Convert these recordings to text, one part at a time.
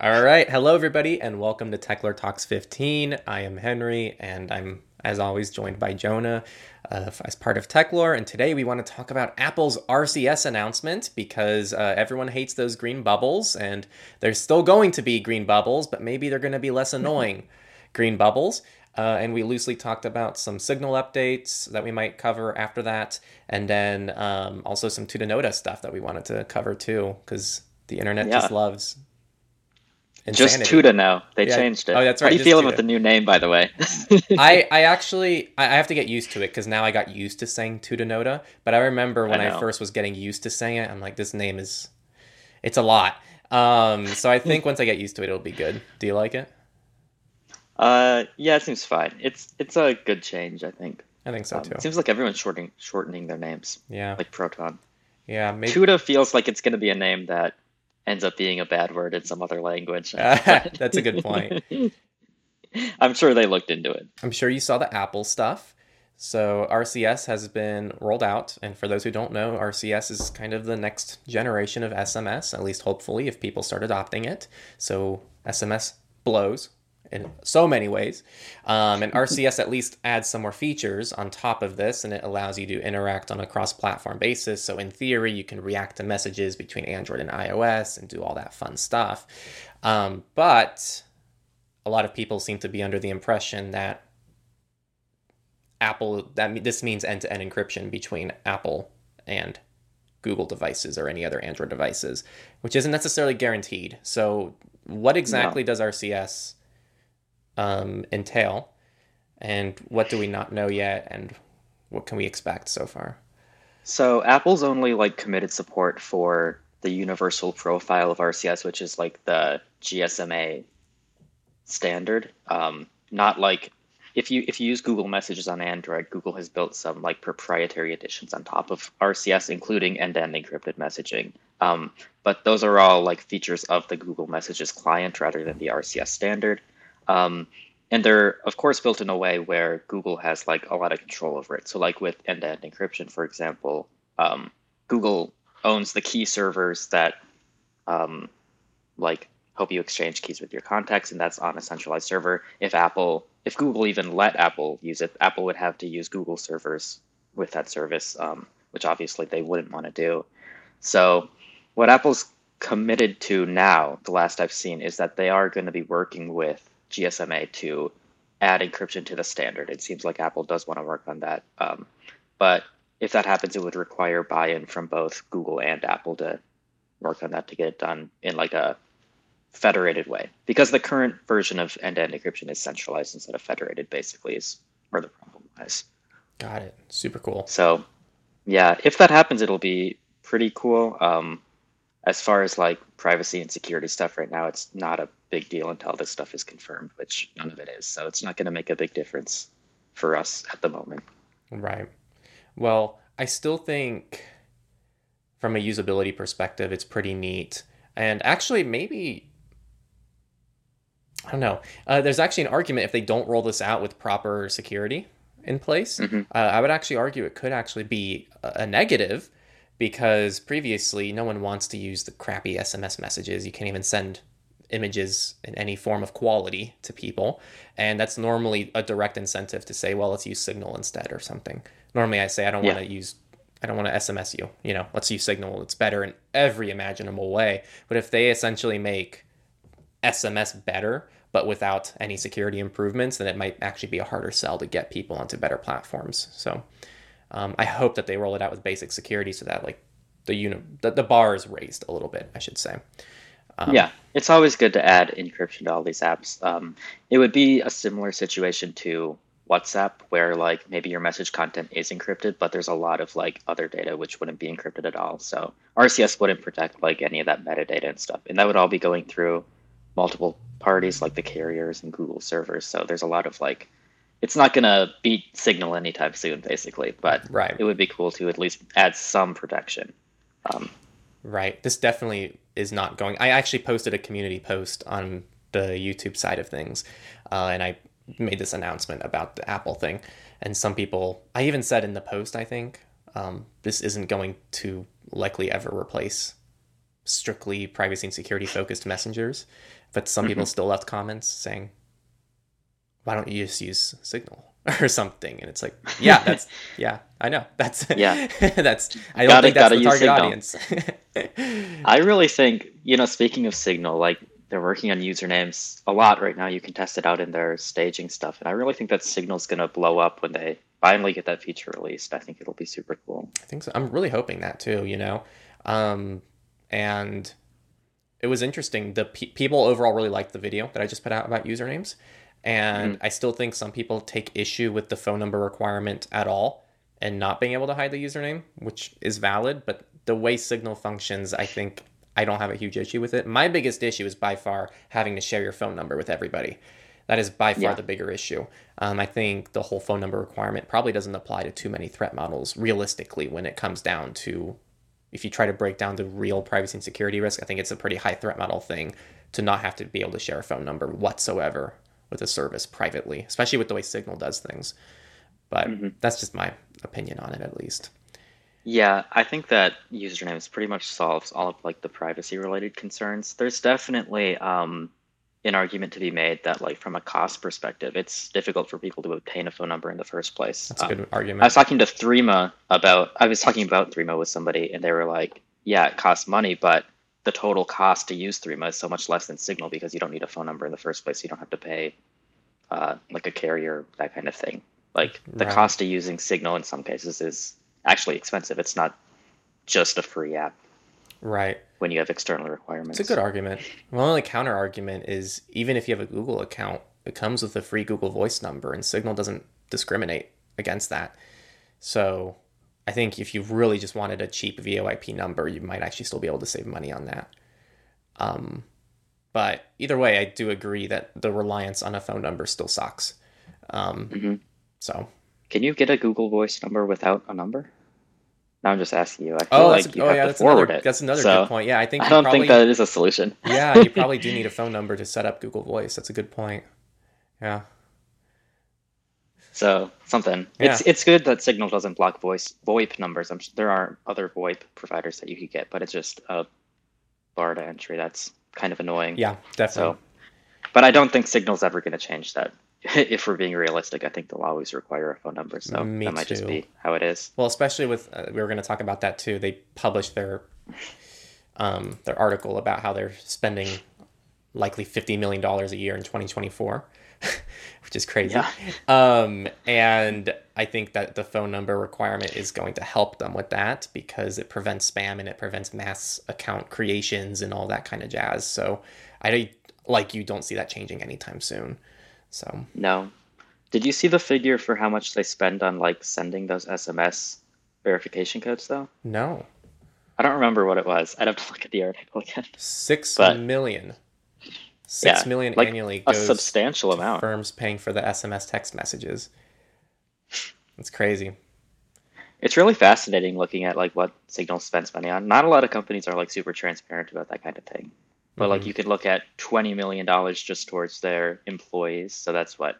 All right. Hello, everybody, and welcome to Techlore Talks 15. I am Henry, and I'm, as always, joined by Jonah uh, as part of Techlore. And today we want to talk about Apple's RCS announcement because uh, everyone hates those green bubbles, and there's still going to be green bubbles, but maybe they're going to be less annoying green bubbles. Uh, and we loosely talked about some signal updates that we might cover after that, and then um, also some Tutanota stuff that we wanted to cover too, because the internet Yeah. just loves. Just insanity. Tuta now. They Yeah. changed it. Oh, that's right. How do you just feeling with the new name, by the way? I, I actually I I have to get used to it because now I got used to saying Tutanota. But I remember when I, know. first was getting used to saying it, I'm like, this name is, it's a lot. Um, so I think once I get used to it, it'll be good. Do you like it? uh, yeah, it seems fine. It's it's a good change, I think. I think so Um, too. it seems like everyone's shortening shortening their names, Yeah, like Proton. yeah. Maybe Tuta feels like it's going to be a name that ends up being a bad word in some other language. That's a good point. I'm sure they looked into it. I'm sure you saw the Apple stuff. So RCS has been rolled out, and for those who don't know, RCS is kind of the next generation of SMS. At least, hopefully, if people start adopting it. So SMS blows in so many ways, um, and RCS at least adds some more features on top of this, and it allows you to interact on a cross-platform basis. So in theory, you can react to messages between Android and iOS and do all that fun stuff. Um, but a lot of people seem to be under the impression that Apple that this means end-to-end encryption between Apple and Google devices or any other Android devices, which isn't necessarily guaranteed. So, what exactly does RCS um, entail, and what do we not know yet, and what can we expect so far? So Apple's only like committed support for the universal profile of RCS, which is like the GSMA standard. Um, not like if you if you use Google Messages on Android, Google has built some like proprietary additions on top of RCS, including end-to-end encrypted messaging. Um, but those are all like features of the Google Messages client rather than the RCS standard. Um, and they're of course built in a way where Google has like a lot of control over it. So like with end-to-end encryption, for example, um, Google owns the key servers that um, like help you exchange keys with your contacts, and that's on a centralized server. If Apple, if Google even let Apple use it, Apple would have to use Google servers with that service, um, which obviously they wouldn't want to do. So, what Apple's committed to now, the last I've seen, is that they are going to be working with GSMA to add encryption to the standard. It seems like Apple does want to work on that. Um, but if that happens, it would require buy-in from both Google and Apple to work on that to get it done in like a federated way. Because the current version of end-to-end encryption is centralized instead of federated, basically, is where the problem lies. Got it. Super cool. So, yeah, if that happens, it'll be pretty cool. Um, as far as like privacy and security stuff right now, it's not a big deal until this stuff is confirmed, which none of it is. So it's not going to make a big difference for us at the moment. Right. Well, I still think from a usability perspective, it's pretty neat. And actually, maybe, I don't know. Uh, there's actually an argument if they don't roll this out with proper security in place. Mhm. Uh, I would actually argue it could actually be a negative because previously no one wants to use the crappy SMS messages. You can't even send images in any form of quality to people. And that's normally a direct incentive to say, well, let's use Signal instead or something. Normally I say, I don't Yeah. want to use, I don't want to SMS you. You know, let's use Signal. It's better in every imaginable way. But if they essentially make SMS better, but without any security improvements, then it might actually be a harder sell to get people onto better platforms. So um, I hope that they roll it out with basic security so that like the uni- the, the bar is raised a little bit, I should say. Um, yeah, it's always good to add encryption to all these apps. Um, it would be a similar situation to WhatsApp, where like maybe your message content is encrypted, but there's a lot of like other data which wouldn't be encrypted at all. So RCS wouldn't protect like any of that metadata and stuff, and that would all be going through multiple parties like the carriers and Google servers. So there's a lot of like, it's not gonna beat Signal anytime soon, basically, but Right. it would be cool to at least add some protection. Um, Right. This definitely is not going. I actually posted a community post on the YouTube side of things, uh, and I made this announcement about the Apple thing. And some people, I even said in the post, I think, um, this isn't going to likely ever replace strictly privacy and security focused messengers. but some people still left comments saying, "Why don't you just use Signal?" or something and it's like yeah that's yeah i know that's Yeah. that's i don't Gotta- think that's the target audience I really think, you know, speaking of Signal, like they're working on usernames a lot right now. You can test it out in their staging stuff. And I really think that Signal's going to blow up when they finally get that feature released. I think it'll be super cool. I think so. I'm really hoping that too, you know. Um, and it was interesting. The pe- people overall really liked the video that I just put out about usernames, and I still think some people take issue with the phone number requirement at all and not being able to hide the username, which is valid. But the way Signal functions, I think I don't have a huge issue with it. My biggest issue is by far having to share your phone number with everybody. That is by far Yeah. the bigger issue. Um, I think the whole phone number requirement probably doesn't apply to too many threat models realistically when it comes down to if you try to break down the real privacy and security risk. I think it's a pretty high threat model thing to not have to be able to share a phone number whatsoever with a service privately, especially with the way Signal does things. But that's just my opinion on it, at least. Yeah, I think that usernames pretty much solves all of like the privacy related concerns. There's definitely um, an argument to be made that like from a cost perspective, it's difficult for people to obtain a phone number in the first place. That's a Um, good I was talking to Threema about I was talking about Threema with somebody and they were like, yeah, it costs money, but the total cost to use Threema is so much less than Signal because you don't need a phone number in the first place. You don't have to pay uh, like a carrier, that kind of thing. Like the Right. cost of using Signal in some cases is actually expensive. It's not just a free app Right. when you have external requirements. It's a good argument. My only counter argument is even if you have a Google account, it comes with a free Google Voice number, and Signal doesn't discriminate against that. So I think if you really just wanted a cheap VoIP number, you might actually still be able to save money on that. Um, but either way, I do agree that the reliance on a phone number still sucks. Um, Mhm. So, Can you get a Google Voice number without a number? Now I'm just asking you. I feel oh, like you oh have yeah, to that's forward another it. that's another So, good point. Yeah, I think I don't probably, think that is a solution. yeah, you probably do need a phone number to set up Google Voice. That's a good point. Yeah. So something. Yeah. It's it's good that Signal doesn't block voice VoIP numbers. I'm, there are other VoIP providers that you could get, but it's just a bar to entry. That's kind of annoying. Yeah, definitely. So, but I don't think Signal's ever going to change that. if we're being realistic, I think they'll always require a phone number. So Me that might just be how it is. Well, especially with uh, we were going to talk about that too. They published their um, their article about how they're spending likely fifty million dollars a year in twenty twenty four, which is crazy. Yeah. Um, and I think that the phone number requirement is going to help them with that because it prevents spam and it prevents mass account creations and all that kind of jazz. So I like you don't see that changing anytime soon. So No. Did you see the figure for how much they spend on like sending those SMS verification codes though? no, I don't remember what it was. I'd have to look at the article again. six But- million. Six Yeah, million like annually A substantial amount. firms paying for the SMS text messages. It's crazy. It's really fascinating looking at like what Signal spends money on. Not a lot of companies are like super transparent about that kind of thing. But like Mhm. you could look at twenty million dollars just towards their employees. So that's what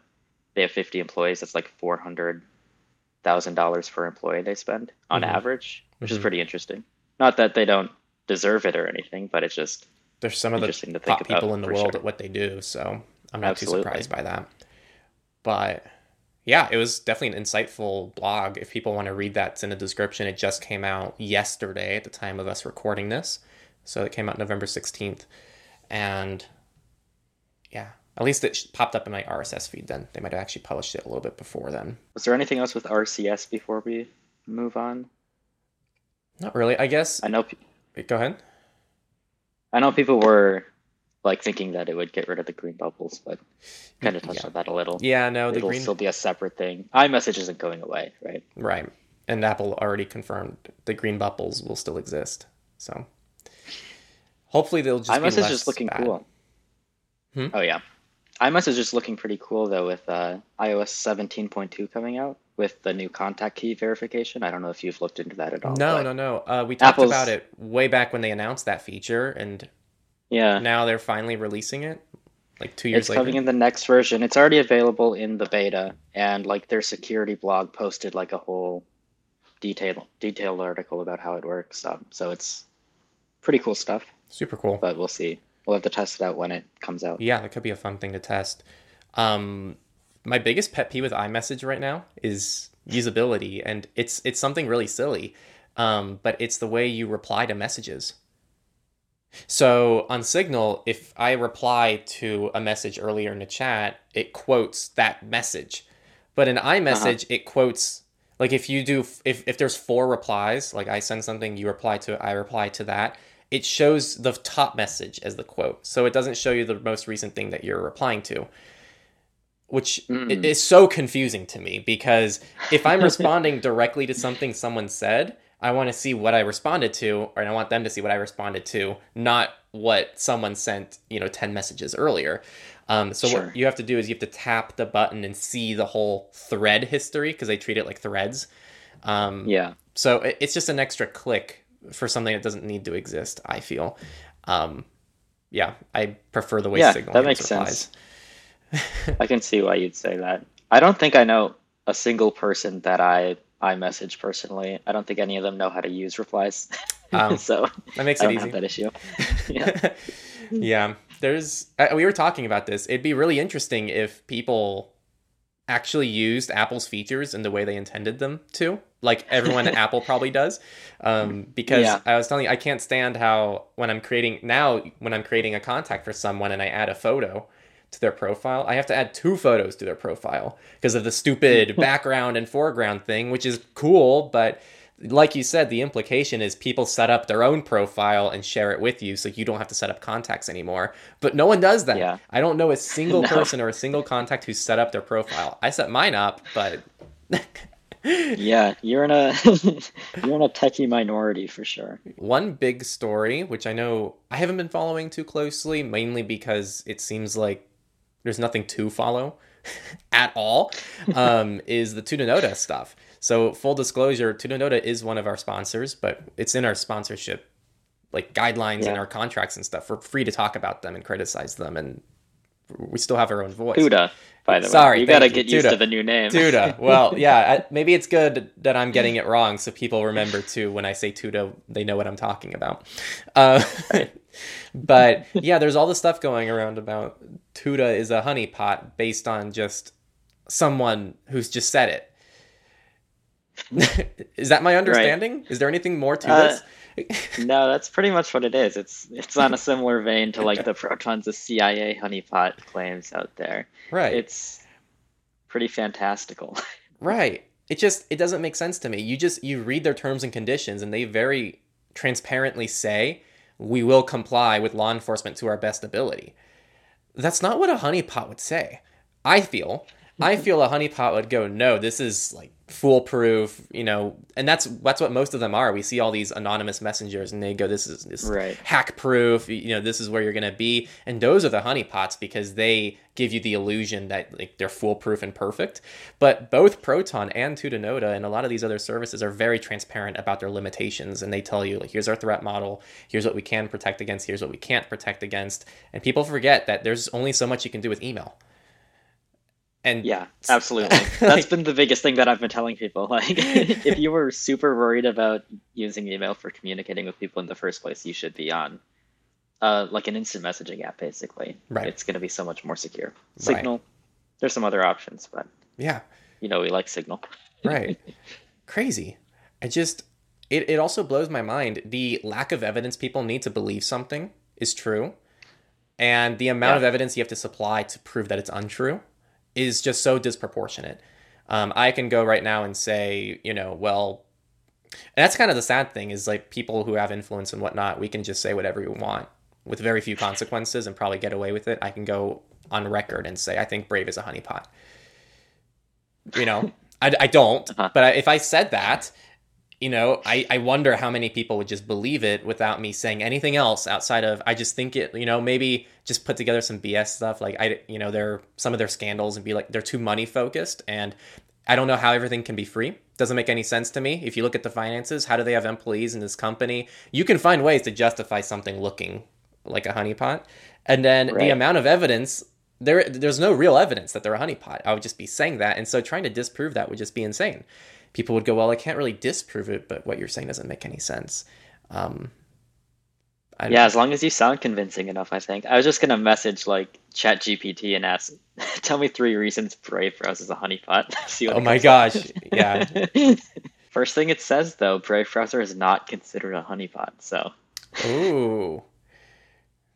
they have fifty employees. That's like four hundred thousand dollars per employee they spend on Mhm. average, which is Mhm. pretty interesting. Not that they don't deserve it or anything, but it's just There's some of the to top about, people in the world sure. at what they do, so I'm not Absolutely. too surprised by that. But yeah, it was definitely an insightful blog. If people want to read that, it's in the description. It just came out yesterday at the time of us recording this. So it came out November 16th. And yeah, at least it popped up in my RSS feed then. They might have actually published it a little bit before then. was there anything else with RCS before we move on? Not really. I guess. I know Go ahead. I know people were like thinking that it would get rid of the green bubbles, but kind of touched Yeah. on that a little. Yeah, no, It'll green. still be a separate thing. iMessage isn't going away, right? Right. And Apple already confirmed the green bubbles will still exist. So hopefully they'll just be iMessage less is looking bad. cool. Hmm? Oh yeah, iMessage is just looking pretty cool though with uh, iOS 17.2 coming out with the new contact key verification. I don't know if you've looked into that at all. No, no, no. Uh, we talked Apple's- about it way back when they announced that feature, and Yeah, now they're finally releasing it, like two years it's later. coming in the next version. It's already available in the beta, and like their security blog posted like a whole detail detailed article about how it works. Um, so it's pretty cool stuff, Super cool. but we'll see. We'll have to test it out when it comes out. Yeah, that could be a fun thing to test. Um, my biggest pet peeve with iMessage right now is usability, and it's it's something really silly, um, but it's the way you reply to messages. So on Signal, if I reply to a message earlier in the chat, it quotes that message. But in iMessage, uh-huh. it quotes like if you do if if there's four replies, like I send something, you reply to it, I reply to that, it shows the top message as the quote. So it doesn't show you the most recent thing that you're replying to. Which mm. is so confusing to me because if I'm responding directly to something someone said, I want to see what I responded to, or I want them to see what I responded to, not what someone sent, you know, 10 messages earlier. Um, so sure. what you have to do is you have to tap the button and see the whole thread history because they treat it like threads. Um, yeah. So it, it's just an extra click for something that doesn't need to exist. I feel. Um, yeah, I prefer the way yeah, Signal that makes sense. I can see why you'd say that. I don't think I know a single person that I I message personally. I don't think any of them know how to use replies. Um, so that makes it easy. have that issue. yeah. yeah there's we were talking about this. It'd be really interesting if people actually used Apple's features in the way they intended them to, like everyone at Apple probably does. Um, because yeah. I was telling you, I can't stand how when I'm creating now when I'm creating a contact for someone and I add a photo to their profile, I have to add two photos to their profile because of the stupid background and foreground thing, which is cool, but like you said, the implication is people set up their own profile and share it with you so you don't have to set up contacts anymore. But no one does that. Yeah. I don't know a single no. person or a single contact who set up their profile. I set mine up, but yeah, you're in a you're in a techie minority for sure. One big story, which I know I haven't been following too closely, mainly because it seems like there's nothing to follow at all, um, is the Tutanota stuff. So full disclosure, Tutanota is one of our sponsors, but it's in our sponsorship like guidelines yeah. and our contracts and stuff. We're free to talk about them and criticize them, and we still have our own voice. Tuta, by the way. Sorry, way, you got to get used to the new name. Tuta. Well, yeah, I, maybe it's good that I'm getting it wrong, so people remember too when I say Tuta, they know what I'm talking about. Uh, but yeah, there's all this stuff going around about Tuta is a honeypot based on just someone who's just said it is that my understanding? Right. Is there anything more to uh, this? no, that's pretty much what it is. It's it's on a similar vein to like the protons of CIA honeypot claims out there. Right. It's pretty fantastical. right. It just it doesn't make sense to me. You just you read their terms and conditions and they very transparently say we will comply with law enforcement to our best ability. That's not what a honeypot would say. I feel I mm-hmm. feel a honeypot would go, no, this is like foolproof, you know, and that's that's what most of them are. We see all these anonymous messengers, and they go, this is this right. hack proof, you know, this is where you're gonna be, and those are the honeypots because they give you the illusion that like they're foolproof and perfect. But both Proton and Tutanota and a lot of these other services are very transparent about their limitations, and they tell you like, here's our threat model, here's what we can protect against, here's what we can't protect against, and people forget that there's only so much you can do with email and yeah, absolutely. like, That's been the biggest thing that I've been telling people. Like, if you were super worried about using email for communicating with people in the first place, you should be on uh, like an instant messaging app, basically. Right. It's going to be so much more secure. Signal, right. there's some other options, but yeah, you know, we like Signal. right. Crazy. I just, it, it also blows my mind. The lack of evidence people need to believe something is true, and the amount yeah. of evidence you have to supply to prove that it's untrue is just so disproportionate. Um, I can go right now and say, you know, well, and that's kind of the sad thing is like people who have influence and whatnot, we can just say whatever we want with very few consequences and probably get away with it. I can go on record and say, I think Brave is a honeypot. You know, I, I don't, uh-huh. but if I said that, you know, I, I wonder how many people would just believe it without me saying anything else outside of I just think it, you know, maybe just put together some BS stuff like I, you know, they're some of their scandals and be like they're too money focused and I don't know how everything can be free. Doesn't make any sense to me. If you look at the finances, how do they have employees in this company? You can find ways to justify something looking like a honeypot. And then right. the amount of evidence there there's no real evidence that they're a honeypot. I would just be saying that. And so trying to disprove that would just be insane people would go, well, I can't really disprove it, but what you're saying doesn't make any sense. Um, I, Yeah, as long as you sound convincing enough, I think. I was just gonna message like Chat GPT and ask, tell me three reasons Brave browser is a honeypot. See what Oh my gosh, yeah. First thing it says though, Brave browser is not considered a honeypot. So Ooh.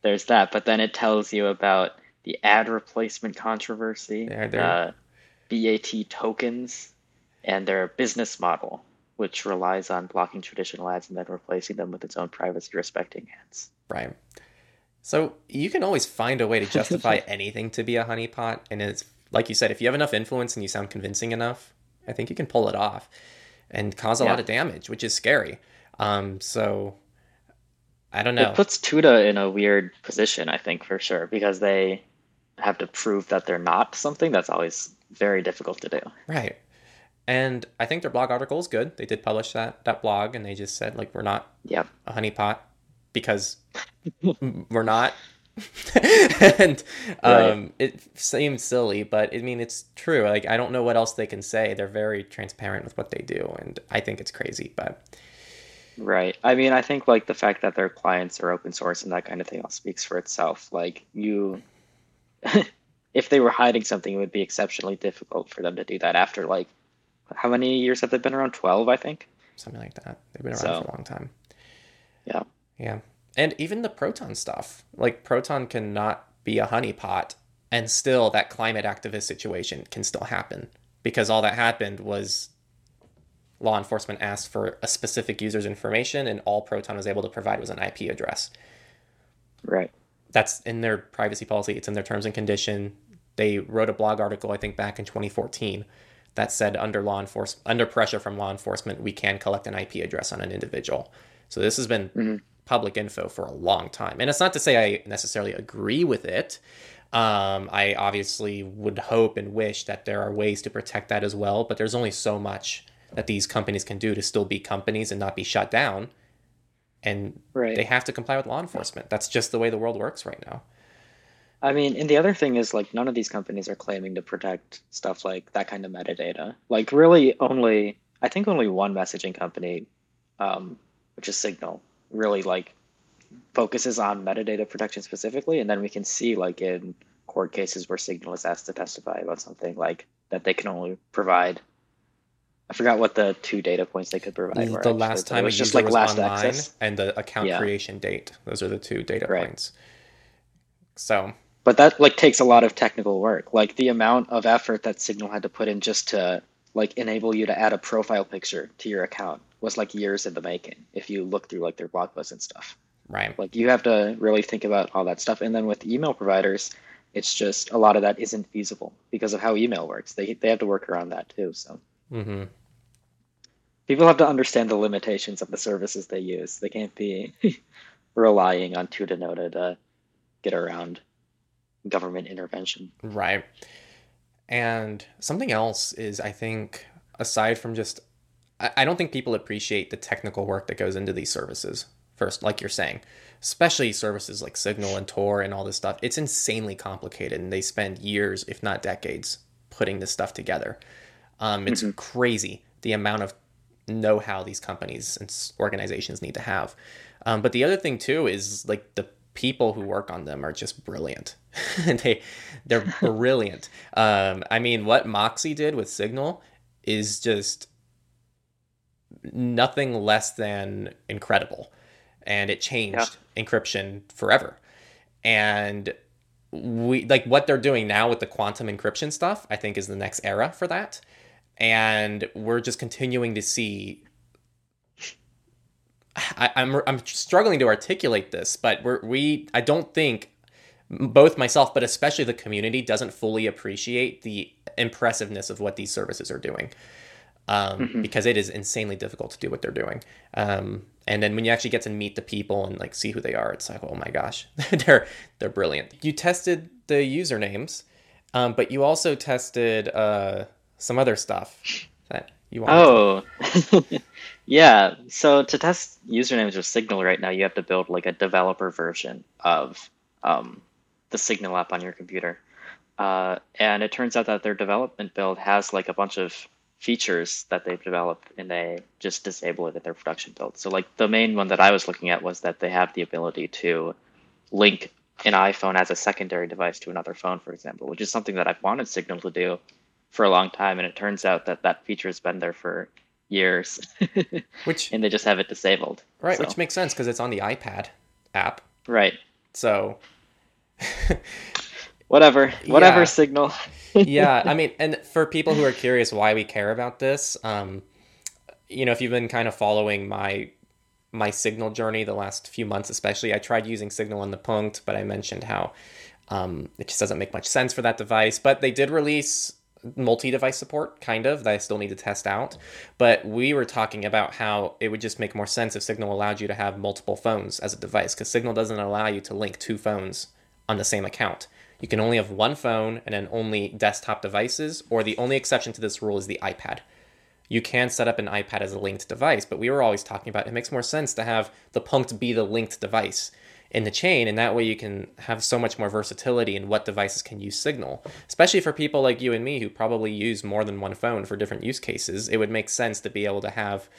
there's that. But then it tells you about the ad replacement controversy, There- there- the BAT tokens, and their business model, which relies on blocking traditional ads and then replacing them with its own privacy respecting ads. Right. So you can always find a way to justify anything to be a honeypot, and it's like you said, if you have enough influence and you sound convincing enough, I think you can pull it off and cause a Yeah. lot of damage, which is scary. Um, so I don't know. It puts Tuta in a weird position, I think, for sure, because they have to prove that they're not something that's always very difficult to do. Right. And I think their blog article is good. They did publish that that blog, and they just said like we're not Yeah. a honeypot because we're not. and um, it seems silly, but I mean it's true. Like I don't know what else they can say. They're very transparent with what they do, and I think it's crazy. But Right. I mean, I think like the fact that their clients are open source and that kind of thing all speaks for itself. Like you if they were hiding something, it would be exceptionally difficult for them to do that after like how many years have they been around? 12, I think. something like that. They've been around So- for a long time. Yeah. Yeah. And even the Proton stuff. Like Proton cannot be a honeypot and still that climate activist situation can still happen because all that happened was law enforcement asked for a specific user's information and all Proton was able to provide was an IP address. Right. That's in their privacy policy, it's in their terms and condition. They wrote a blog article I think back in 2014 that said under law enforcement under pressure from law enforcement we can collect an IP address on an individual. So this has been Mhm. public info for a long time. And it's not to say I necessarily agree with it. Um, I obviously would hope and wish that there are ways to protect that as well, but there's only so much that these companies can do to still be companies and not be shut down. And Right. they have to comply with law enforcement. That's just the way the world works right now. I mean, and the other thing is like none of these companies are claiming to protect stuff like that kind of metadata. Like really only I think only one messaging company, um, which is Signal, really like focuses on metadata protection specifically, and then we can see like in court cases where Signal is asked to testify about something like that they can only provide. I forgot what the two data points they could provide were. the actually, last it time a was just like was last online access. and the account Yeah. creation date. Those are the two data Right. points. So but that like takes a lot of technical work. Like the amount of effort that signal had to put in just to like enable you to add a profile picture to your account was like years in the making if you look through like their blog posts and stuff. Right. like you have to really think about all that stuff and then with email providers it's just a lot of that isn't feasible because of how email works. They, they have to work around that too so. Hmm people have to understand the limitations of the services they use. They can't be relying on Tutanota to get around government intervention Right. And something else is, I think, aside from just, I, don't think people appreciate the technical work that goes into these services. First, like you're saying, especially services like Signal and Tor and all this stuff, it's insanely complicated, and they spend years, if not decades, putting this stuff together. Um, it's crazy the amount of know-how these companies and organizations need to have. Um, but the other thing too is like the people who work on them are just brilliant. they they're brilliant. Um, I mean, what Moxie did with Signal is just nothing less than incredible, and it changed encryption forever. And we like what they're doing now with the quantum encryption stuff. I think is the next era for that, and we're just continuing to see I, I'm I'm struggling to articulate this, but we're we I don't think both myself, but especially the community, doesn't fully appreciate the impressiveness of what these services are doing, um, because it is insanely difficult to do what they're doing. Um, and then when you actually get to meet the people and like see who they are, it's like, oh my gosh, they're they're brilliant. You tested the usernames, um, but you also tested uh, some other stuff that you wanted. Oh, yeah. So to test usernames with Signal right now, you have to build like a developer version of um, the Signal app on your computer. Uh, and it turns out that their development build has like a bunch of features that they've developed and they just disable it in their production build. So like the main one that I was looking at was that they have the ability to link an iPhone as a secondary device to another phone, for example, which is something that I've wanted Signal to do for a long time, and it turns out that that feature has been there for years, which and they just have it disabled. Right, so. which makes sense because it's on the iPad app. Right. So. whatever, whatever yeah. Signal. yeah, I mean, and for people who are curious why we care about this, um, you know, if you've been kind of following my my Signal journey the last few months, especially, I tried using Signal on the Punkt, but I mentioned how um, it just doesn't make much sense for that device. But they did release multi-device support kind of that i still need to test out. But we were talking about how it would just make more sense if signal allowed you to have multiple phones as a device because signal doesn't allow you to link two phones on the same account. You can only have one phone and then only desktop devices, or the only exception to this rule is the iPad. You can set up an iPad as a linked device, but we were always talking about it makes more sense to have the Punkt be the linked device in the chain, and that way you can have so much more versatility in what devices can use Signal. Especially for people like you and me who probably use more than one phone for different use cases, it would make sense to be able to have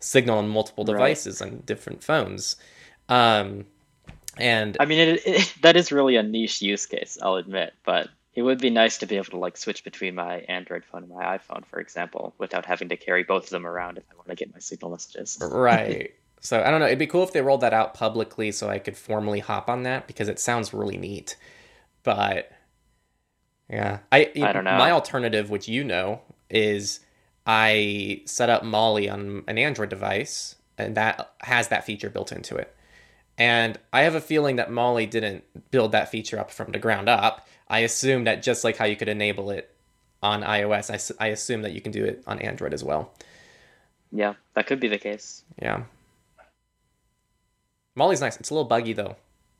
Signal on multiple devices right. on different phones. Um, and I mean, it, it, that is really a niche use case, I'll admit, but it would be nice to be able to like switch between my Android phone and my iPhone, for example, without having to carry both of them around if I want to get my signal messages. right. So I don't know. It'd be cool if they rolled that out publicly so I could formally hop on that because it sounds really neat. But yeah, I I don't know. My alternative, which you know, is I set up Molly on an Android device, and that has that feature built into it. And I have a feeling that Molly didn't build that feature up from the ground up. I assume that just like how you could enable it on iOS, I, I assume that you can do it on Android as well. Yeah, that could be the case. Yeah. Molly's nice. It's a little buggy though.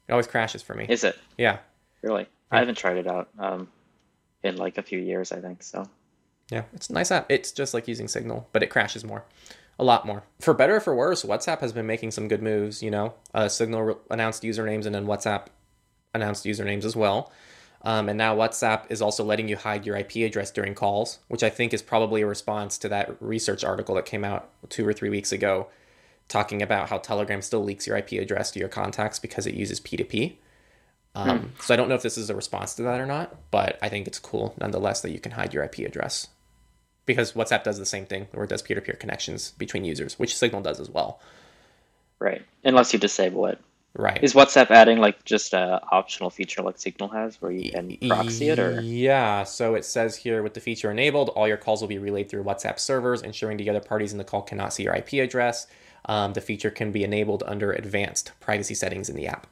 It always crashes for me. Is it? Yeah. Really? Yeah. I haven't tried it out um, in like a few years, I think. So. Yeah, it's a nice app. It's just like using Signal, but it crashes more a lot more. For better or for worse, WhatsApp has been making some good moves. You know, uh, Signal re- announced usernames and then WhatsApp announced usernames as well. Um, and now WhatsApp is also letting you hide your IP address during calls, which I think is probably a response to that research article that came out two or three weeks ago talking about how Telegram still leaks your IP address to your contacts because it uses P2P. Um, hmm. So I don't know if this is a response to that or not, but I think it's cool nonetheless that you can hide your IP address because WhatsApp does the same thing or it does peer-to-peer connections between users, which Signal does as well. Right, unless you disable it. Right. Is WhatsApp adding like just a optional feature like Signal has, where you can proxy it, or? Yeah. So it says here, with the feature enabled, all your calls will be relayed through WhatsApp servers, ensuring the other parties in the call cannot see your IP address. Um, the feature can be enabled under advanced privacy settings in the app.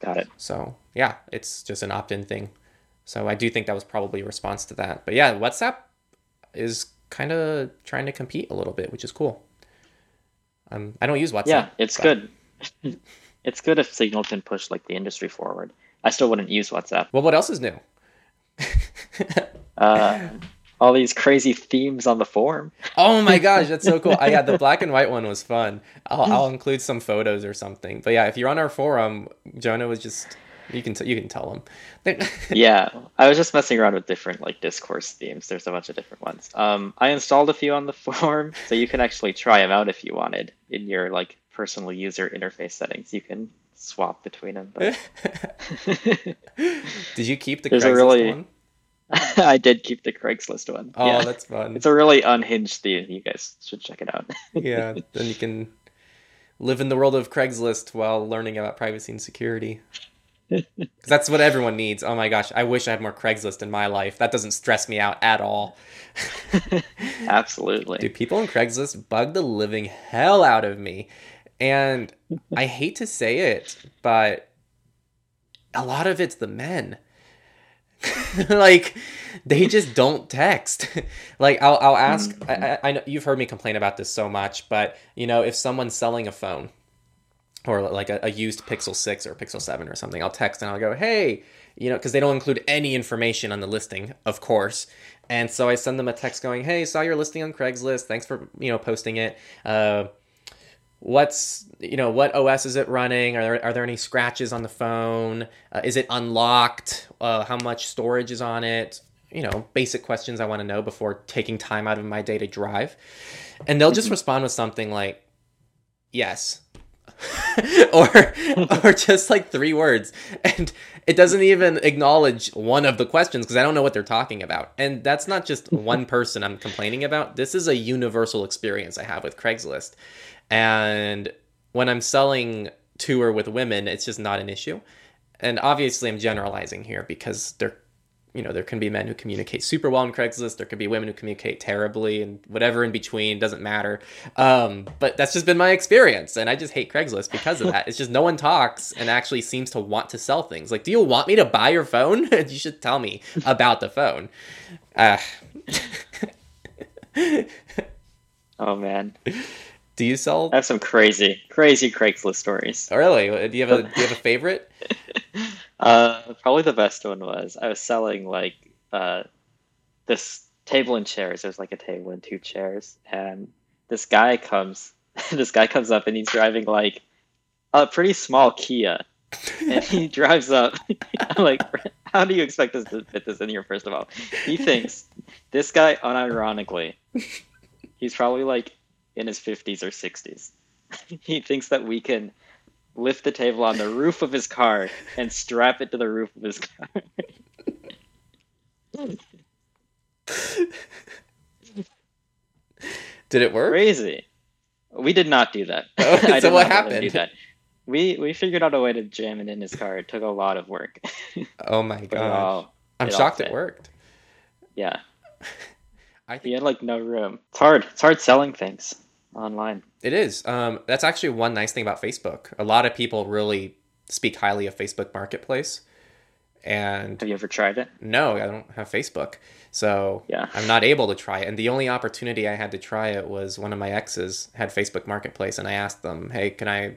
Got it. So yeah, it's just an opt-in thing. So I do think that was probably a response to that. But yeah, WhatsApp is kind of trying to compete a little bit, which is cool. Um, I don't use WhatsApp. Yeah, it's but... good. it's good if Signal can push like the industry forward. I still wouldn't use WhatsApp. Well, what else is new? uh, all these crazy themes on the forum. oh my gosh, that's so cool! I, yeah, the black and white one was fun. I'll, I'll include some photos or something. But yeah, if you're on our forum, Jonah was just you can t- you can tell them. yeah, I was just messing around with different like discourse themes. There's a bunch of different ones. Um, I installed a few on the forum, so you can actually try them out if you wanted in your like personal user interface settings. You can swap between them. But... did you keep the There's Craigslist really... one? I did keep the Craigslist one. Oh, yeah. that's fun. It's a really unhinged theme. You guys should check it out. yeah, then you can live in the world of Craigslist while learning about privacy and security. Because that's what everyone needs. Oh my gosh, I wish I had more Craigslist in my life. That doesn't stress me out at all. Absolutely. Do people on Craigslist bug the living hell out of me. And I hate to say it, but a lot of it's the men. like they just don't text. like I'll I'll ask I, I know you've heard me complain about this so much, but you know, if someone's selling a phone or like a, a, used Pixel 6 or Pixel 7 or something, I'll text and I'll go, hey, you know, because they don't include any information on the listing, of course. And so I send them a text going, hey, saw your listing on Craigslist. Thanks for, you know, posting it. Uh, what's, you know, what OS is it running? Are there, are there any scratches on the phone? Uh, is it unlocked? Uh, how much storage is on it? you know, basic questions I want to know before taking time out of my day to drive. And they'll just Mhm. respond with something like, yes. or or just like three words and it doesn't even acknowledge one of the questions because i don't know what they're talking about and that's not just one person i'm complaining about this is a universal experience i have with craigslist and when i'm selling to or with women it's just not an issue. And obviously i'm generalizing here because there you know there can be men who communicate super well on craigslist. There could be women who communicate terribly and whatever in between doesn't matter. Um, but that's just been my experience. And i just hate craigslist because of that. It's just no one talks and actually seems to want to sell things. Like do you want me to buy your phone? You should tell me about the phone. Uh, Oh man, do you sell I have some crazy, crazy Craigslist stories. oh, really do you have a do you have a favorite Uh, probably the best one was I was selling like uh, this table and chairs. There's like a table and two chairs, and this guy comes. this guy comes up and he's driving like a pretty small Kia, and he drives up. I'm like, how do you expect us to fit this in here? First of all, he thinks this guy, unironically, he's probably like in his 50s or 60s. he thinks that we can lift the table on the roof of his car and strap it to the roof of his car. did it work Crazy. We did not do that. Oh, so what not let him happened? do that. We we figured out a way to jam it in his car. It took a lot of work. oh my god all- i'm shocked it worked yeah, i he think had like no room. It's hard. It's hard selling things online. It is. Um, that's actually one nice thing about Facebook. A lot of people really speak highly of Facebook Marketplace. And Have you ever tried it? no, I don't have Facebook. So Yeah. I'm not able to try it. And the only opportunity I had to try it was one of my exes had Facebook Marketplace and I asked them, "Hey, can I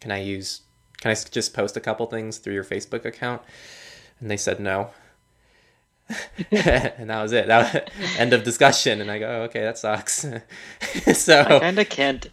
can I use can I just post a couple things through your Facebook account?" And they said no. and that was it. That was, end of discussion. And I go, oh, "Okay, that sucks." so I kind of can't.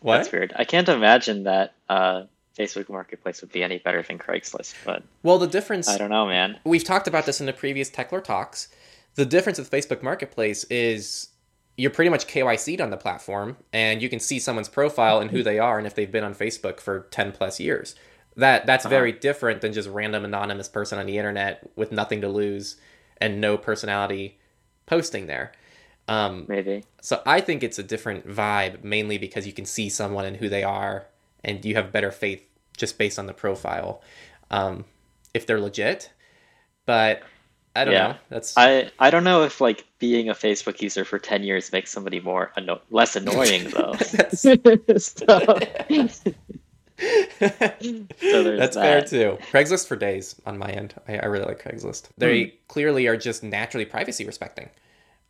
what? That's weird. I can't imagine that uh, Facebook Marketplace would be any better than Craigslist, but Well, the difference I don't know, man. we've talked about this in the previous Techlore talks. The difference with Facebook Marketplace is you're pretty much KYC'd on the platform and you can see someone's profile and who they are and if they've been on Facebook for 10 plus years. That that's very different than just random anonymous person on the internet with nothing to lose and no personality posting there. Um, Maybe. so I think it's a different vibe, mainly because you can see someone and who they are, and you have better faith just based on the profile, um, if they're legit. But I don't Yeah. know. That's I I don't know if like being a Facebook user for ten years makes somebody more anno- less annoying though. that's, so, that's fair that. too. Craigslist for days on my end. I, I really like Craigslist. They clearly are just naturally privacy respecting.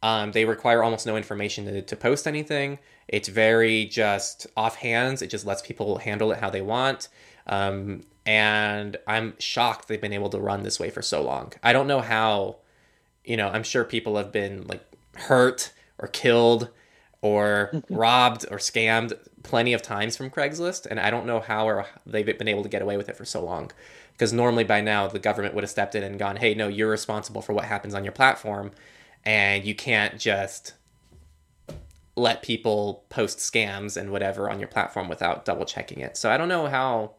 Um, they require almost no information to, to post anything. It's very just offhands. It just lets people handle it how they want. Um, and I'm shocked they've been able to run this way for so long. I don't know how, you know, I'm sure people have been like hurt or killed or robbed or scammed plenty of times from Craigslist, and I don't know how or they've been able to get away with it for so long. Because normally by now the government would have stepped in and gone, "Hey, no, you're responsible for what happens on your platform, and you can't just let people post scams and whatever on your platform without double checking it." So I don't know how.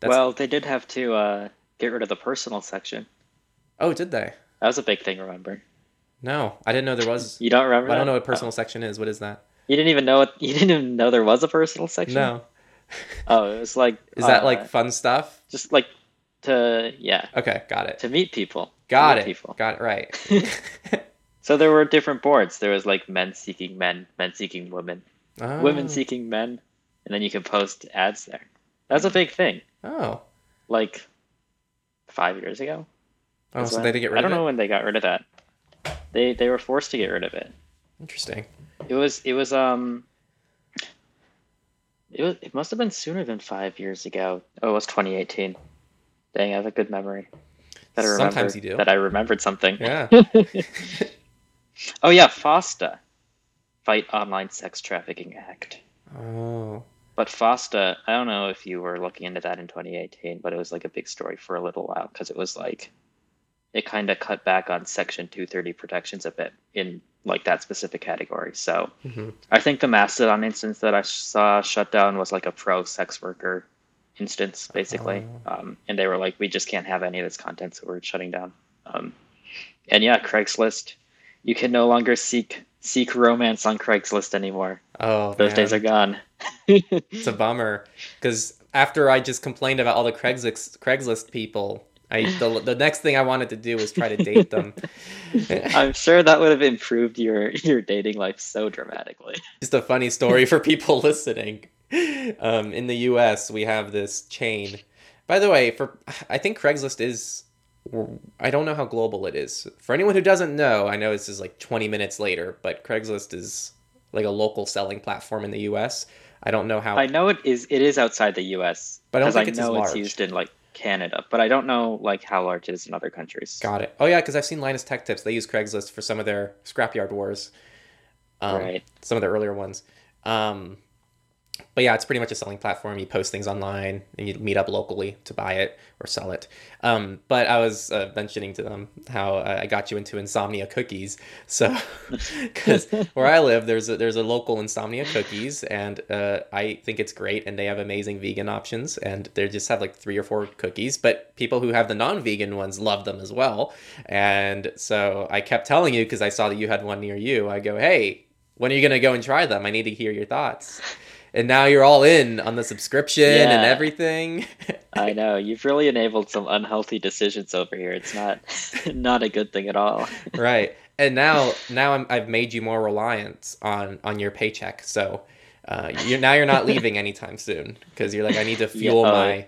That's, well, they did have to uh, get rid of the personal section. oh, did they? That was a big thing. Remember? No, I didn't know there was. You don't remember? I don't that? know what personal section is. What is that? Oh. You didn't even know it. You didn't even know there was a personal section. No, Oh, it was like. is that uh, like fun stuff? just like to yeah Okay, got it. to meet people? Got meet it. People. Got it right. So there were different boards. There was like men seeking men, men seeking women, oh. women seeking men, and then you can post ads there. That's a big thing. Oh. Like five years ago. Oh, so when- they did get rid I don't know when they got rid of that. They they were forced to get rid of it. Interesting. It was it was um. It was it must have been sooner than five years ago. Oh, it was 2018. Dang, I have a good memory. That I remember, Sometimes you do. That I remembered something. Yeah. Oh yeah, FOSTA, Fight Online Sex Trafficking Act. Oh. But FOSTA, I don't know if you were looking into that in 2018, but it was like a big story for a little while because it was like it kind of cut back on Section 230 protections a bit in like that specific category. So Mhm. I think the Mastodon instance that I saw shut down was like a pro sex worker instance, basically. Um, and they were like, we just can't have any of this content, so we're shutting down. Um, and yeah, Craigslist, you can no longer seek seek romance on Craigslist anymore. Oh, Those man. days are gone. It's a bummer because after I just complained about all the Craigslist Craigslist people, I the, the next thing I wanted to do was try to date them. I'm sure that would have improved your your dating life so dramatically. just a funny story for people listening. Um, in the U.S., we have this chain. By the way, for I think Craigslist is. I don't know how global it is. For anyone who doesn't know, I know this is like 20 minutes later, but Craigslist is like a local selling platform in the U.S. I don't know how. I know it is it is outside the U.S. But I don't because I, think it's as know it's large. used in like Canada, but I don't know like how large it is in other countries. Got it. Oh yeah, because I've seen Linus Tech Tips. They use Craigslist for some of their scrapyard wars. Um, Right. Some of their earlier ones. Um, but yeah, it's pretty much a selling platform. You post things online and you meet up locally to buy it or sell it. Um, but I was uh, mentioning to them how uh, I got you into Insomnia cookies. So, because where I live, there's a, there's a local Insomnia cookies, and uh, I think it's great. And they have amazing vegan options, and they just have like three or four cookies. But people who have the non-vegan ones love them as well. And so I kept telling you because I saw that you had one near you. I go, hey, when are you gonna go and try them? I need to hear your thoughts. And now you're all in on the subscription and everything. I know you've really enabled some unhealthy decisions over here. It's not not a good thing at all. right. And now now I'm, I've made you more reliant on on your paycheck. So uh, you're now you're not leaving anytime soon because you're like I need to fuel oh, my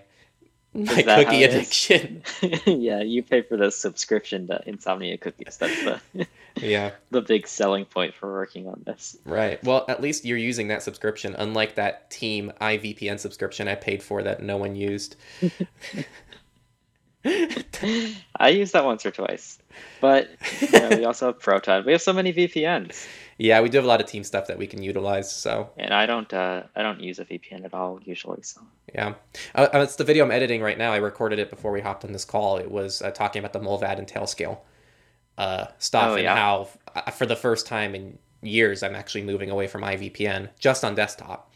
my cookie addiction. yeah, you pay for the subscription to Insomnia cookies. That's the yeah. the big selling point for working on this. Right. Well, at least you're using that subscription, unlike that Team iVPN subscription I paid for that no one used. I used that once or twice, but you know, we also have Proton. We have so many VPNs, yeah, we do have a lot of team stuff that we can utilize. So and I don't uh, I don't use a VPN at all usually. So yeah, uh, uh, it's the video I'm editing right now. I recorded it before we hopped on this call. It was uh, talking about the Mullvad and Tailscale uh, stuff Oh, and yeah. how, uh, for the first time in years, I'm actually moving away from iVPN just on desktop.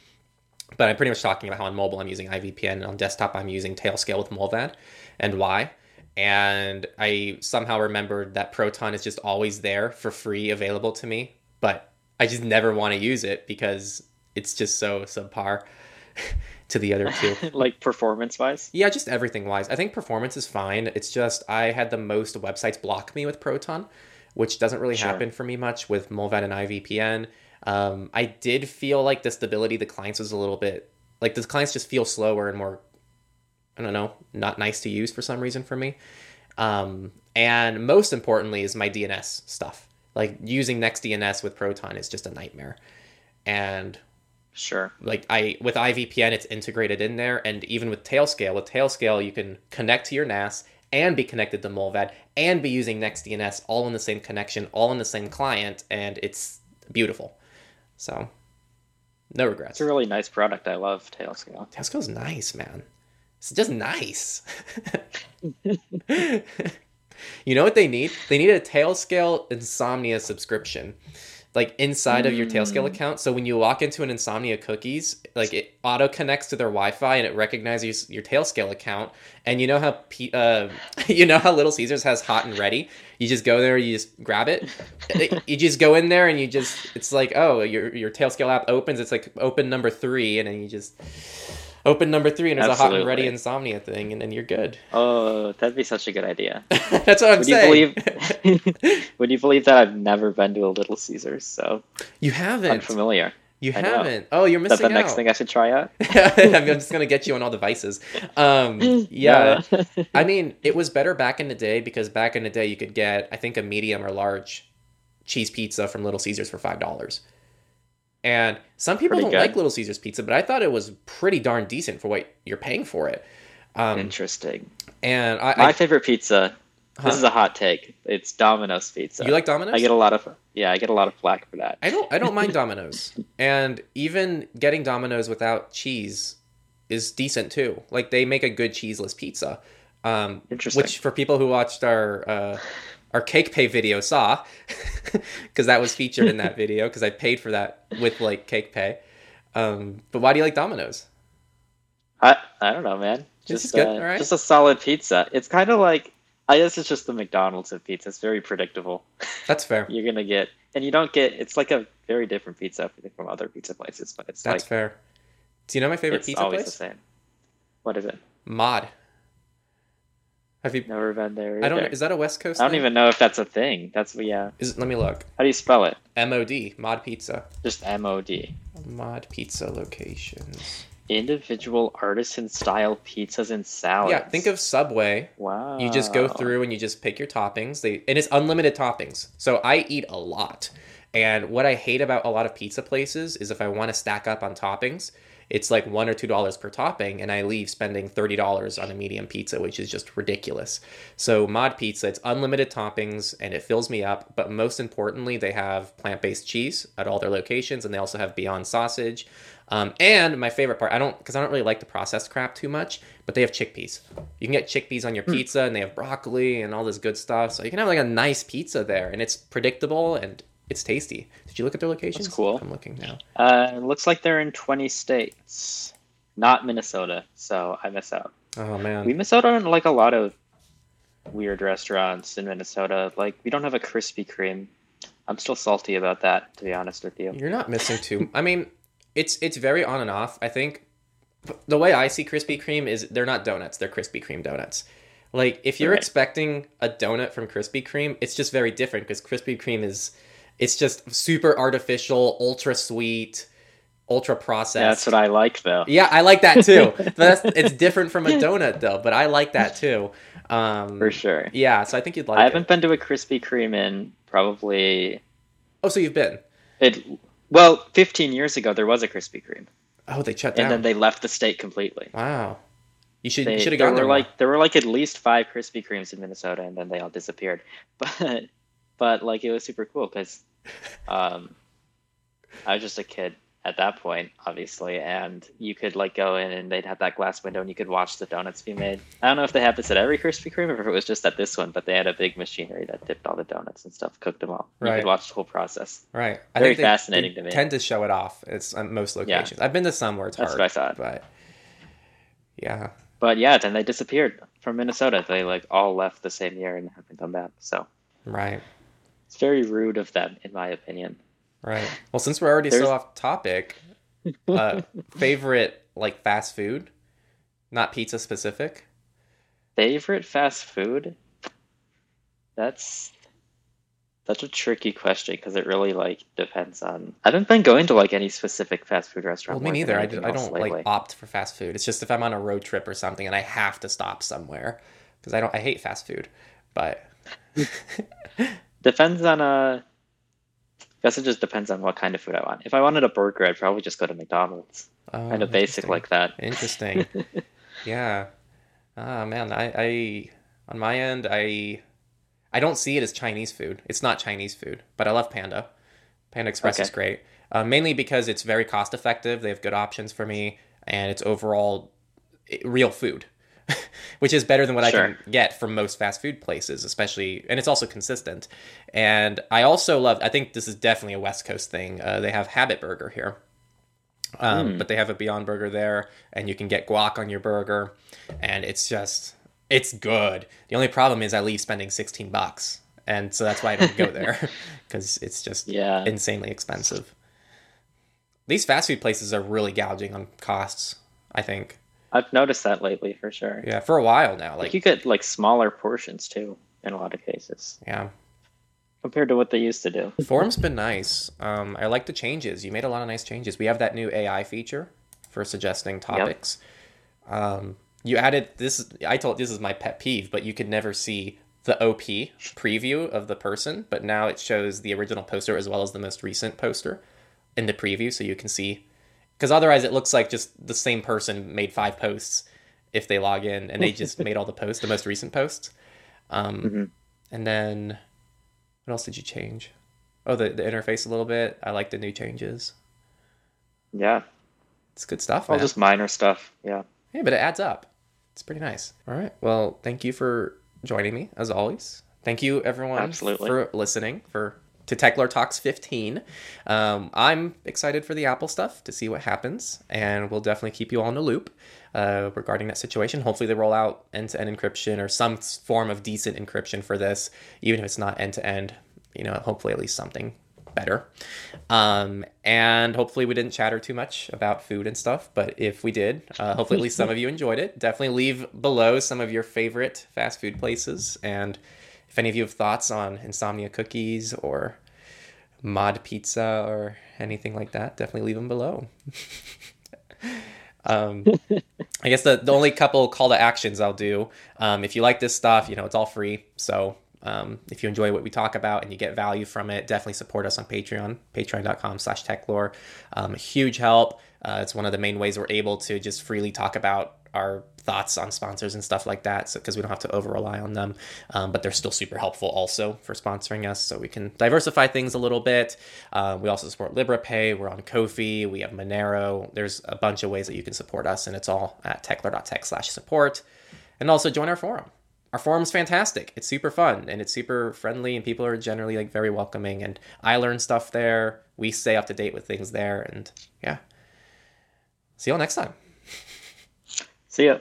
But I'm pretty much talking about how on mobile I'm using iVPN and on desktop I'm using Tailscale with Mullvad and why. And I somehow remembered that Proton is just always there for free available to me, but I just never want to use it because it's just so subpar to the other two. like performance wise, Yeah, just everything wise. I think performance is fine. It's just I had the most websites block me with Proton, which doesn't really Sure. happen for me much with Mullvad and iVPN. Um, I did feel like the stability of the clients was a little bit like the clients just feel slower and more I don't know, not nice to use for some reason for me. Um, and most importantly is my DNS stuff. Like using NextDNS with Proton is just a nightmare. And sure. like I with iVPN it's integrated in there and even with Tailscale with Tailscale you can connect to your NAS and be connected to Mullvad and be using NextDNS all in the same connection all in the same client and it's beautiful so no regrets It's a really nice product. I love Tailscale. Tailscale's nice man it's just nice you know what they need they need a Tailscale Insomnia subscription like inside of your Tailscale account. So when you walk into an Insomnia cookies, like it auto connects to their Wi-Fi and it recognizes your Tailscale account. And you know how P- uh, you know how Little Caesars has hot and ready. You just go there, you just grab it. you just go in there and you just it's like oh your your Tailscale app opens. It's like open number three, and then you just open number three, and there's a hot and ready Insomnia thing, and then you're good. Oh, that'd be such a good idea. That's what I'm Would you believe? Would you believe that I've never been to a Little Caesars, so you haven't. unfamiliar. You I know. haven't. Oh, you're Is that missing the next thing I should try out? I'm just gonna get you on all devices. Um, yeah, No. I mean, it was better back in the day because back in the day you could get, I think, a medium or large cheese pizza from Little Caesars for five dollars. And some people Pretty don't good. like Little Caesars pizza, but I thought it was pretty darn decent for what you're paying for it. Um, Interesting. and I, My I favorite pizza. Huh? This is a hot take. It's Domino's pizza. you like Domino's? I get a lot of yeah. I get a lot of flack for that. I don't I don't mind Domino's. And even getting Domino's without cheese is decent too. Like they make a good cheeseless pizza. Um, Interesting. Which for people who watched our uh, our cake pay video saw, because that was featured in that video because I paid for that with like cake pay. Um, but why do you like Domino's? I I don't know, man. Just good, uh, alright. just a solid pizza. It's kind of like I guess it's just the McDonald's of pizza. It's very predictable. That's fair. You're gonna get, and you don't get. It's like a very different pizza from other pizza places, but it's That's like fair. Do you know my favorite it's pizza always place? the same. What is it? Mod. Have you? Never been there. I don't. Is that a West Coast? I don't thing? even know if that's a thing. That's yeah. Is, let me look. How do you spell it? M O D. Mod Pizza. Just M O D. Mod Pizza locations. Individual artisan style pizzas and salads. Yeah, think of Subway. wow. You just go through and you just pick your toppings. They and it's unlimited toppings. So I eat a lot. And what I hate about a lot of pizza places is if I want to stack up on toppings, it's like one or two dollars per topping, and I leave spending thirty dollars on a medium pizza, which is just ridiculous. So Mod Pizza, it's unlimited toppings and it fills me up. But most importantly, they have plant-based cheese at all their locations, and they also have Beyond Sausage. Um, and my favorite part, I don't because I don't really like the processed crap too much, but they have chickpeas. You can get chickpeas on your pizza, and they have broccoli and all this good stuff. So you can have like a nice pizza there, and it's predictable and it's tasty. Did you look at their locations? cool. I'm looking now. Uh, looks like they're in 20 states, not Minnesota. So I miss out. Oh man, We miss out on like a lot of weird restaurants in Minnesota. Like we don't have a Krispy Kreme. I'm still salty about that, to be honest with you. You're not missing too. I mean, it's it's very on and off. I think the way I see Krispy Kreme is they're not donuts; they're Krispy Kreme donuts. Like if you're Right. expecting a donut from Krispy Kreme, it's just very different because Krispy Kreme is it's just super artificial, ultra sweet, ultra processed. That's what I like though. Yeah, I like that too. that's, it's different from a donut though. But I like that too. Um, For sure. Yeah, so I think you'd like it. I haven't been to a Krispy Kreme in probably Oh, so you've been? it. Well, 15 years ago there was a Krispy Kreme, Oh, they shut down. and then they left the state completely. wow. You should should have gone there. were more. like there were like at least five Krispy Kremes in Minnesota, and then they all disappeared. But but like it was super cool because um, I was just a kid at that point, obviously, and you could like go in and they'd have that glass window and you could watch the donuts be made. I don't know if they have this at every Krispy Kreme or if it was just at this one, but they had a big machinery that dipped all the donuts and stuff, cooked them all. Right. You could watch the whole process. Right. I Very they- fascinating they to me. Tend to show it off. It's on most locations. Yeah. I've been to some where it's That's hard. what I thought. But yeah, But yeah, then they disappeared from Minnesota. They like all left the same year and haven't come back. So right, it's very rude of them, in my opinion. right. Well, since we're already There's- so off topic, uh, favorite like fast food, not pizza specific. Favorite fast food? That's such a tricky question because it really like depends on. I haven't been going to like any specific fast food restaurant. Well, me neither. I, anything I don't lately. like opt for fast food. It's just if I'm on a road trip or something and I have to stop somewhere because I don't. I hate fast food, but Depends on uh guess it just depends on what kind of food I want. If I wanted a burger, I'd probably just go to McDonald's. oh, kind of basic like that. Interesting. yeah. Ah man, I, I on my end I I don't see it as Chinese food. It's not Chinese food, but I love Panda. Panda Express is great. Uh, mainly because it's very cost effective. They have good options for me, and it's overall real food, which is better than what I can get from most fast food places, especially. And it's also consistent. And I also love. I think this is definitely a West Coast thing. Uh, they have Habit Burger here. Um, Hmm. But they have a Beyond Burger there, and you can get guac on your burger, and it's just it's good. The only problem is I leave spending sixteen bucks, and so that's why I don't go there because it's just Yeah. insanely expensive. These fast food places are really gouging on costs. I think, I've noticed that lately for sure. yeah, for a while now. Like Like, you get like smaller portions too in a lot of cases yeah, compared to what they used to do. Forum's been nice. Um, I like the changes. You made a lot of nice changes. We have that new AI feature for suggesting topics. Um, you added this. I told this is my pet peeve, but you could never see the OP preview of the person, but now it shows the original poster as well as the most recent poster in the preview, so you can see. Because otherwise, it looks like just the same person made five posts if they log in, and they just made all the posts, the most recent posts. Um, Mhm. And then, what else did you change? Oh, the, the interface a little bit. I like the new changes. Yeah, It's good stuff, all man. just minor stuff. Yeah, Yeah, but it adds up. It's pretty nice. All right. Well, thank you for joining me as always. Thank you everyone Absolutely. for listening for to Techlore Talks 15. Um, I'm excited for the Apple stuff to see what happens, and we'll definitely keep you all in the loop uh, regarding that situation. Hopefully, they roll out end to end encryption or some form of decent encryption for this, even if it's not end to end. You know, hopefully, at least something better. Um, and hopefully, we didn't chatter too much about food and stuff. But if we did, uh, hopefully, at least some of you enjoyed it. Definitely leave below some of your favorite fast food places. And if any of you have thoughts on insomnia cookies or mod pizza or anything like that, definitely leave them below. um, I guess the, the only couple call to actions I'll do. Um, if you like this stuff, you know, it's all free. So um, if you enjoy what we talk about and you get value from it, definitely support us on Patreon, patreon.com slash techlore. Um, huge help. Uh, it's one of the main ways we're able to just freely talk about our thoughts on sponsors and stuff like that so because we don't have to over rely on them. Um, but they're still super helpful also for sponsoring us so we can diversify things a little bit. Uh, we also support liberapay we're on kofi we have monero. There's a bunch of ways that you can support us and it's all at techlore.tech slash support. And also join our forum. Our forum's fantastic. It's super fun and it's super friendly and people are generally like very welcoming and i learn stuff there. We stay up to date with things there and yeah. See you all next time. See ya.